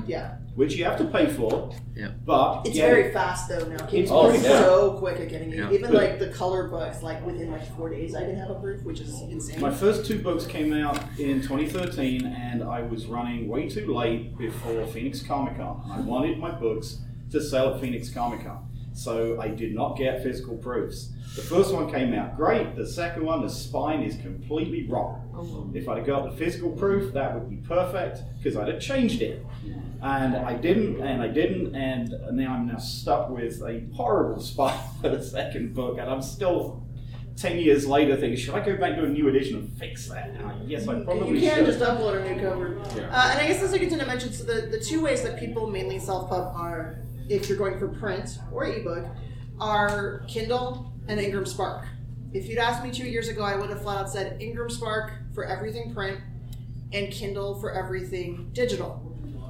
yeah which you have to pay for. Yeah. But it's get very fast though now It's Kids Oh, are yeah. so quick at getting it Yeah. even like the color books like within like four days I can have a proof which is insane My first two books came out in 2013, and I was running way too late before Phoenix Comic Con. I wanted my books to sell at Phoenix Comic Con, so I did not get physical proofs. The first one came out great. The second one, the spine is completely wrong. If I'd have got the physical proof, that would be perfect because I'd have changed it. And I didn't, and I didn't, and now I'm now stuck with a horrible [laughs] spine for the second book, and I'm still 10 years later thinking, should I go back to a new edition and fix that? And I, yes, I probably should. you can should. just upload a new cover. Uh, and I guess as I continue to mention, so the, the two ways that people mainly self pub are, if you're going for print or ebook, are Kindle and Ingram Spark. If you'd asked me two years ago, I would have flat out said Ingram Spark for everything print and Kindle for everything digital.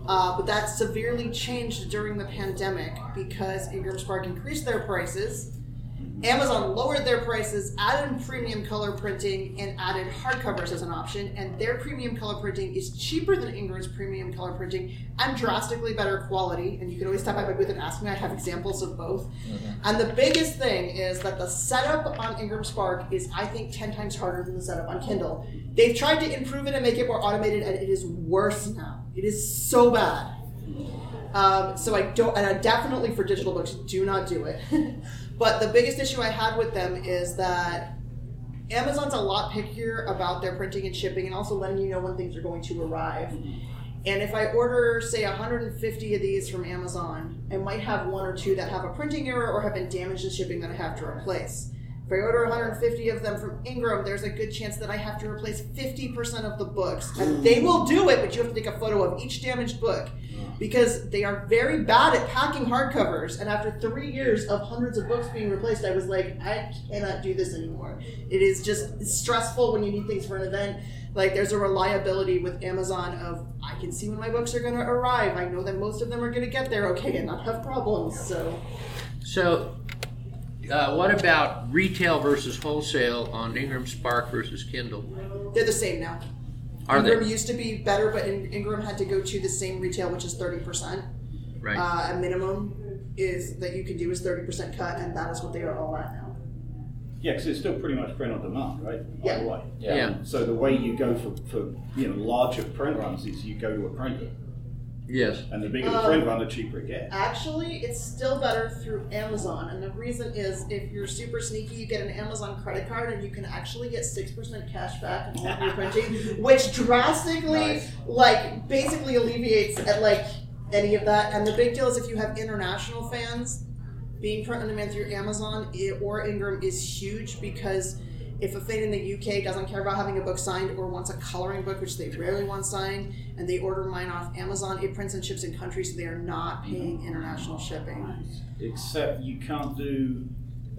Uh, but that severely changed during the pandemic because Ingram Spark increased their prices. Amazon lowered their prices, added premium color printing, and added hardcovers as an option. And their premium color printing is cheaper than Ingram's premium color printing and drastically better quality. And you can always stop by my booth and ask me. I have examples of both. Mm-hmm. And the biggest thing is that the setup on Ingram Spark is, I think, 10 times harder than the setup on Kindle. They've tried to improve it and make it more automated, and it is worse now. It is so bad. Um, so I don't, and I definitely for digital books do not do it. [laughs] but the biggest issue I had with them is that Amazon's a lot pickier about their printing and shipping, and also letting you know when things are going to arrive. And if I order, say, 150 of these from Amazon, I might have one or two that have a printing error or have been damaged in shipping that I have to replace. If I order 150 of them from Ingram, there's a good chance that I have to replace 50% of the books. And they will do it, but you have to take a photo of each damaged book because they are very bad at packing hardcovers. And after three years of hundreds of books being replaced, I was like, I cannot do this anymore. It is just stressful when you need things for an event. Like there's a reliability with Amazon of I can see when my books are going to arrive. I know that most of them are going to get there okay and not have problems. So So, uh, what about retail versus wholesale on Ingram Spark versus Kindle? they're the same now. Are Ingram they? used to be better, but In- Ingram had to go to the same retail, which is thirty percent. Right. Uh, a minimum is that you can do is thirty percent cut, and that is what they are all at now. Yeah, because it's still pretty much print on demand, right? Yeah. Yeah. Yeah. So the way you go for, for you know larger print runs is you go to a printer, Yes. and the bigger the Um, print run, the cheaper it gets. Actually, it's still better through Amazon, and the reason is if you're super sneaky, you get an Amazon credit card, and you can actually get six percent cash back on all of your printing, [laughs] which drastically, Nice. like, basically alleviates at like any of that. And the big deal is if you have international fans, being print on demand through Amazon or Ingram is huge because if a fan in the UK doesn't care about having a book signed or wants a coloring book, which they rarely want signed, and they order mine off Amazon, it prints and ships in countries so they are not paying international shipping. Except you can't do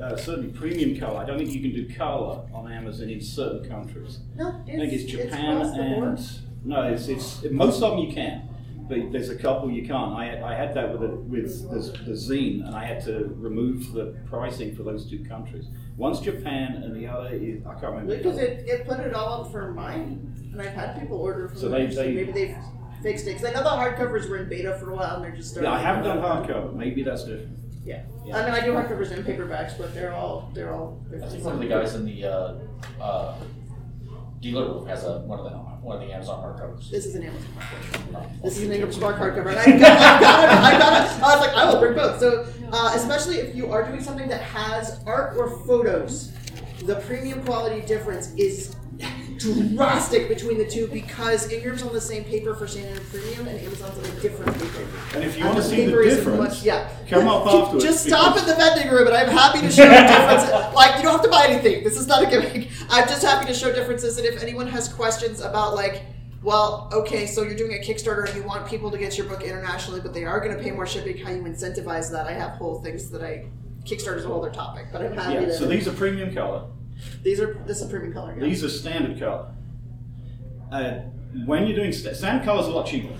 uh, certainly premium color. I don't think you can do color on Amazon in certain countries. No, I think it's Japan across the board. and no, it's, it's most of them you can, but there's a couple you can't. I, I had that with a, with the, the zine, and I had to remove the pricing for those two countries. One's Japan, and the other is I can't remember. Because it, it put it all up for mine, and I've had people order from So there, they- so they- maybe they've fixed it. Because I know the hardcovers were in beta for a while, and they're just starting. yeah, I haven't done out. hardcover. Maybe that's different. Yeah. Yeah. I mean, I do hardcovers and paperbacks, but they're all they're all. I think one of the guys in the uh, uh, dealer room has a one of the one of the Amazon hardcovers. This is an Amazon hardcover. This is an Ingram Spark hardcover. And I got, I got it. I got it. I was like, I will bring both. So, uh, especially if you are doing something that has art or photos, the premium quality difference is drastic between the two because Ingram's on the same paper for standard and premium, and Amazon's on a different paper. And if you want to see the paper is difference, much- yeah. come up afterwards. Just stop because- in the vending room, and I'm happy to show differences. [laughs] like you don't have to buy anything. This is not a gimmick. I'm just happy to show differences, and if anyone has questions about like, well, okay, so you're doing a Kickstarter and you want people to get your book internationally, but they are going to pay more shipping. How you incentivize that? I have whole things that I Kickstarter's a whole other topic, but I'm happy Yeah, to. so these are premium color. These are this is premium color. Yeah. These are standard color. Uh, when you're doing st- standard color is a lot cheaper.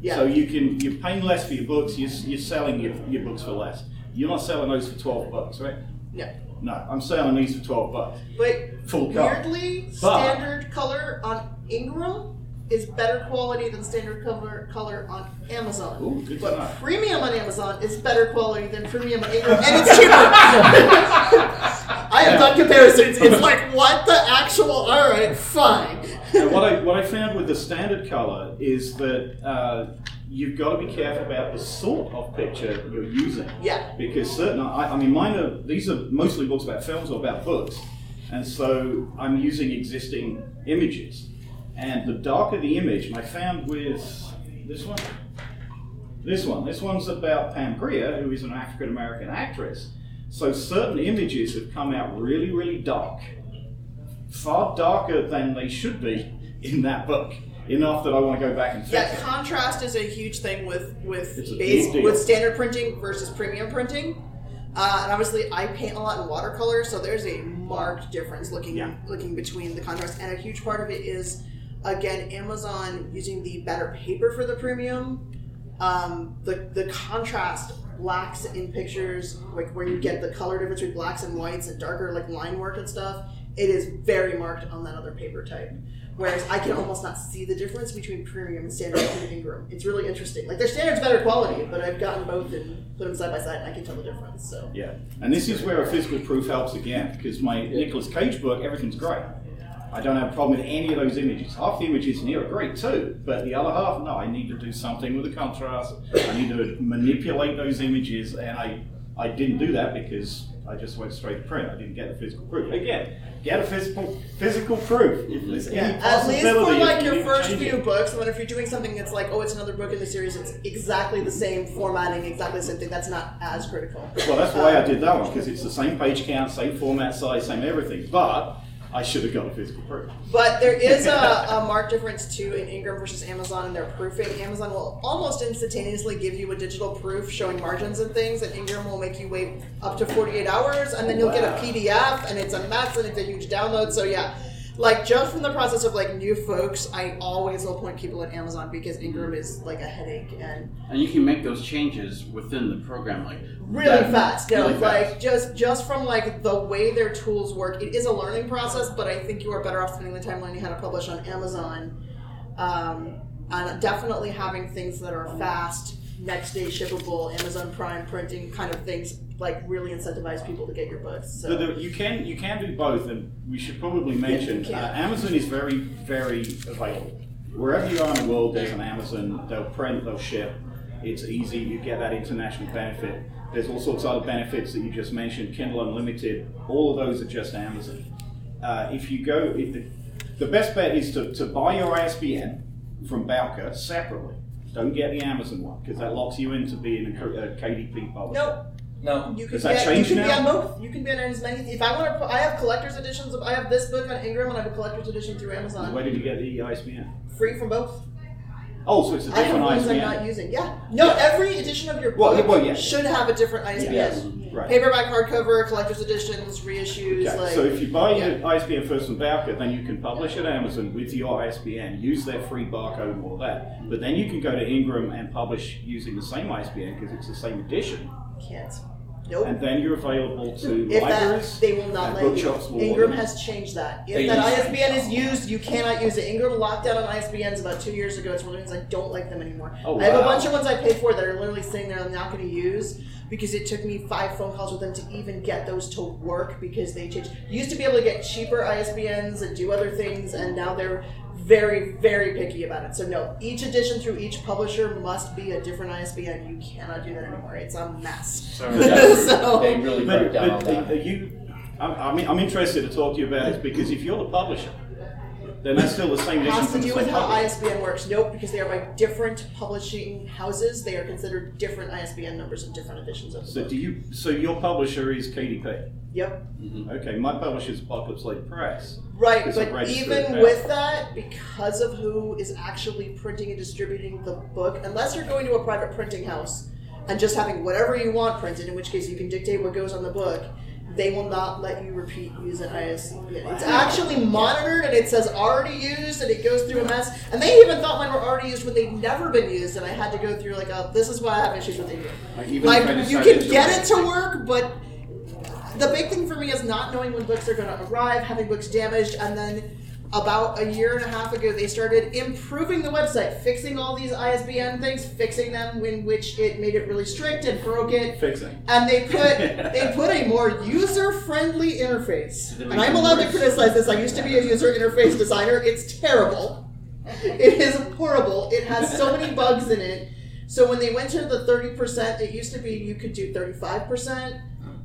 Yeah. So you can you're paying less for your books. You're, you're selling your, your books for less. You're not selling those for twelve bucks, right? no. No, I'm selling these for twelve bucks. But Full color. weirdly, But- standard color on Ingram is better quality than standard color color on Amazon. Ooh, but premium on Amazon is better quality than premium on Ingram, and [laughs] it's cheaper. [laughs] I have done comparisons. It's [laughs] like what the actual? All right, fine. And what I what I found with the standard color is that uh, you've got to be careful about the sort of picture you're using. Yeah. Because certain, I, I mean, mine are these are mostly books about films or about books, and so I'm using existing images. And the darker the image, and I found with this one, this one, this one's about Pam Grier, who is an African American actress. So certain images have come out really, really dark, far darker than they should be in that book. Enough that I want to go back and fix Yeah, it. contrast is a huge thing with with base with standard printing versus premium printing. Uh, and obviously, I paint a lot in watercolor, so there's a marked difference looking Yeah. looking between the contrast. And a huge part of it is, again, Amazon using the better paper for the premium. Um, the the contrast blacks in pictures, like where you get the color difference between blacks and whites and darker like line work and stuff. It is very marked on that other paper type. Whereas I can almost not see the difference between premium and standard and Ingram. It's really interesting. Like their standard's better quality, but I've gotten both and put them side by side, and I can tell the difference. So Yeah, and this is where a physical proof helps again, because my Nicolas Cage book, everything's great. I don't have a problem with any of those images. Half the images in here are great too, but the other half, no, I need to do something with the contrast. I need to manipulate those images, and I, I didn't do that because I just went straight to print. I didn't get the physical proof. Again, get a physical physical proof. If there's at least for like your first few books, and then if you're doing something that's like, oh, it's another book in the series, it's exactly the same formatting, exactly the same thing. That's not as critical. Well, that's why I um, did that one because it's the same page count, same format size, same everything. But I should have got a physical proof. But there is a, a marked difference too in Ingram versus Amazon in their proofing. Amazon will almost instantaneously give you a digital proof showing margins and things, and Ingram will make you wait up to 48 hours, and then you'll get a PDF, and it's a mess, and it's a huge download. So yeah, like just from the process of like new folks, I always will point people at Amazon because Ingram is like a headache and And you can make those changes within the program, like really that- fast. No, really like fast. just just from like the way their tools work, it is a learning process. But I think you are better off spending the time learning how to publish on Amazon, um, and definitely having things that are fast, next day shippable, Amazon Prime printing kind of things. Like really incentivize people to get your books. So. So the, you can you can do both, and we should probably mention you can. uh, Amazon is very very available. Wherever you are in the world, there's an Amazon. They'll print, they'll ship. It's easy. You get that international benefit. There's all sorts of other benefits that you just mentioned. Kindle Unlimited. All of those are just Amazon. Uh, if you go, if the, the best bet is to, to buy your ISBN from Bowker separately. Don't get the Amazon one because that locks you into being a KDP publisher. Nope. No. You can Does that be, you change can be now? on both. You can be on as many. If I want to, I have collector's editions. Of, I have this book on Ingram, and I have a collector's edition through Amazon. Where did you get the ISBN? Free from both. Oh, so it's a I have different ones I'm ISBN. not using. Yeah. No, every edition of your book Well, well, yeah. should have a different ISBN. Yes, right. Paperback, hardcover, collector's editions, reissues. Okay, Like, so if you buy your ISBN first from Bowker, then you can publish at Amazon with your ISBN, use their free barcode and all that. But then you can go to Ingram and publish using the same ISBN because it's the same edition. can't. Nope. And then you're available to if libraries. that, they will not let you. Ingram has changed that. If They that. ISBN is used, you cannot use it. Ingram locked down on ISBNs about two years ago. It's one of the reasons I don't like them anymore. Oh, wow. I have a bunch of ones I paid for that are literally sitting there I'm not going to use because it took me five phone calls with them to even get those to work because they changed. You used to be able to get cheaper ISBNs and do other things, and now they're very, very picky about it. So no, each edition through each publisher must be a different ISBN. You cannot do that anymore. It's a mess. So [laughs] so They really But, cracked down but on are that. you, I, I mean, I'm interested to talk to you about this because if you're the publisher, then that's still the same edition has to from the do same with how publisher. ISBN works. Nope, because they are by different publishing houses. They are considered different ISBN numbers in different editions of the So book. do you? So your publisher is KDP. Yep. Mm-hmm. Okay, my publisher is Apocalypse Later Press. Right, It's a but registered even now. with that, because of who is actually printing and distributing the book, unless you're going to a private printing house and just having whatever you want printed, in which case you can dictate what goes on the book, they will not let you repeat use an ISBN. It's actually monitored and it says already used and it goes through a mess. And they even thought mine were already used when they've never been used, and I had to go through like, a, this is why I have issues with Ingram. Like, Like you can get it to work, but the big thing for me is not knowing when books are going to arrive, having books damaged, and then about a year and a half ago they started improving the website, fixing all these ISBN things, fixing them in which it made it really strict and broke it. Fixing. And they put they [laughs] put a more user friendly interface. And I'm allowed to criticize this. I used to be a user interface designer. It's terrible. It is horrible. It has so many bugs in it. So when they went to the 30%, it used to be you could do 35%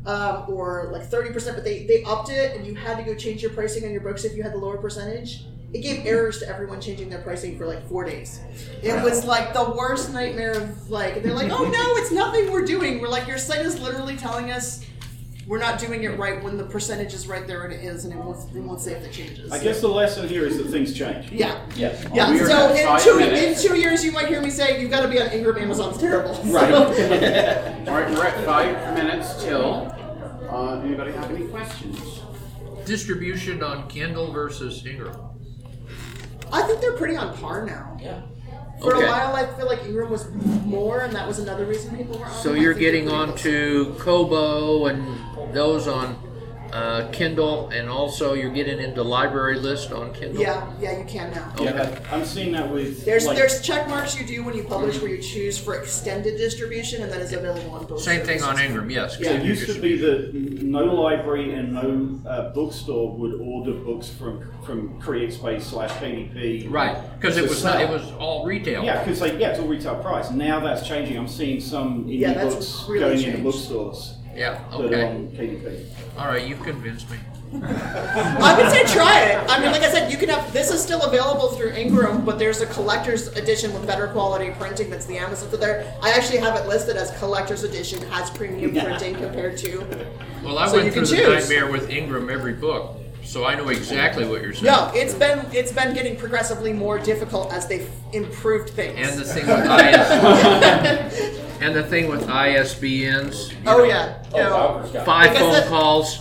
um, or like 30%, but they, they upped it and you had to go change your pricing on your books if you had the lower percentage. It gave errors to everyone changing their pricing for like four days. It was like the worst nightmare of like, they're like, oh no, it's nothing we're doing. We're like, your site is literally telling us we're not doing it right when the percentage is right there and it is, and it won't, it won't say if it changes. I guess the lesson here is that things change. Yeah. Yes. Yeah, We are so at in five two, minutes. in two years you might hear me say, you've got to be on Ingram, Amazon's terrible. [laughs] Right. So- [laughs] All right, we're at five minutes till. Uh, anybody have any questions? Distribution on Kindle versus Ingram. I think they're pretty on par now. Yeah. For Okay. a while, I feel like Ingram was more, and that was another reason people were on. So them. I you're think they're getting pretty on close. to Kobo and those on uh, Kindle, and also you're getting into library list on Kindle. Yeah, yeah, you can now. Yeah, I'm seeing that with There's like, there's check marks you do when you publish where you choose for extended distribution, and that is available on both. Same thing on. Ingram, yes. Yeah. It used to be that no library and no uh, bookstore would order books from from CreateSpace slash KDP. Right, because it was not, it was all retail. Yeah, because like, yeah, it's all retail price. Now that's changing. I'm seeing some indie yeah, books really going changed. into bookstores Yeah, that are okay. on All right, you've convinced me. [laughs] I would say try it. I mean, like I said, you can have this is still available through Ingram, but there's a collector's edition with better quality printing. That's the Amazon. So there, I actually have it listed as collector's edition, has premium printing compared to. Well, I So went through the choose. nightmare with Ingram every book, so I know exactly what you're saying. No, it's been it's been getting progressively more difficult as they've improved things. And the thing with IS, [laughs] and the thing with ISBNs. oh know, yeah, Oh, you know, Bowker's got it. Five Like I phone said- calls.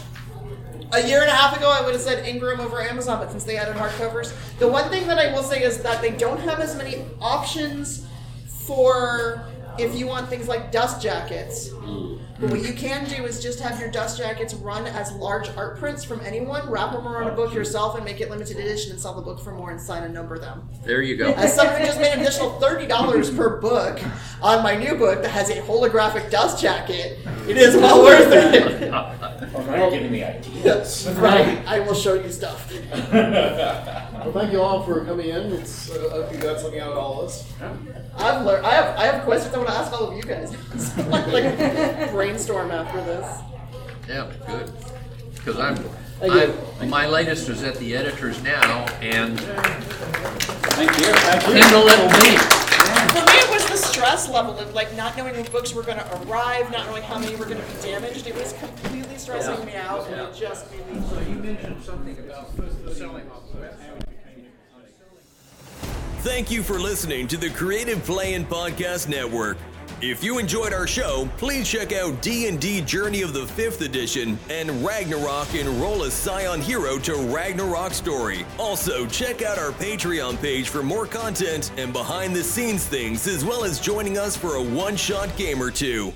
a year and a half ago, I would have said Ingram over Amazon, but since they added hardcovers, the one thing that I will say is that they don't have as many options for if you want things like dust jackets. Mm. But what you can do is just have your dust jackets run as large art prints from anyone, wrap them around a book yourself, and make it limited edition and sell the book for more and sign and number them. There you go. As someone who just made an additional thirty dollars per book on my new book that has a holographic dust jacket, it is well worth it. Oh, now you're giving me ideas. right, I will show you stuff. [laughs] Well, thank you all for coming in. It's, uh, I hope you got something out of all this. I've learned. I have. I have questions I want to ask all of you guys. [laughs] like, like [laughs] brainstorm after this. Yeah, good. Because I'm, Thank you. I'm, my latest is at the editors now, and Thank you. Thank you. in the little me. For me, it was the stress level of like not knowing when books were going to arrive, not knowing how many were going to be damaged. It was completely stressing me out, and it just made me. So you mentioned something about selling off the web. Thank you for listening to the Creative Play and Podcast Network. If you enjoyed our show, please check out D&D Journey of the 5th Edition and Ragnarok Enroll a Scion Hero to Ragnarok Story. Also, check out our Patreon page for more content and behind-the-scenes things, as well as joining us for a one-shot game or two.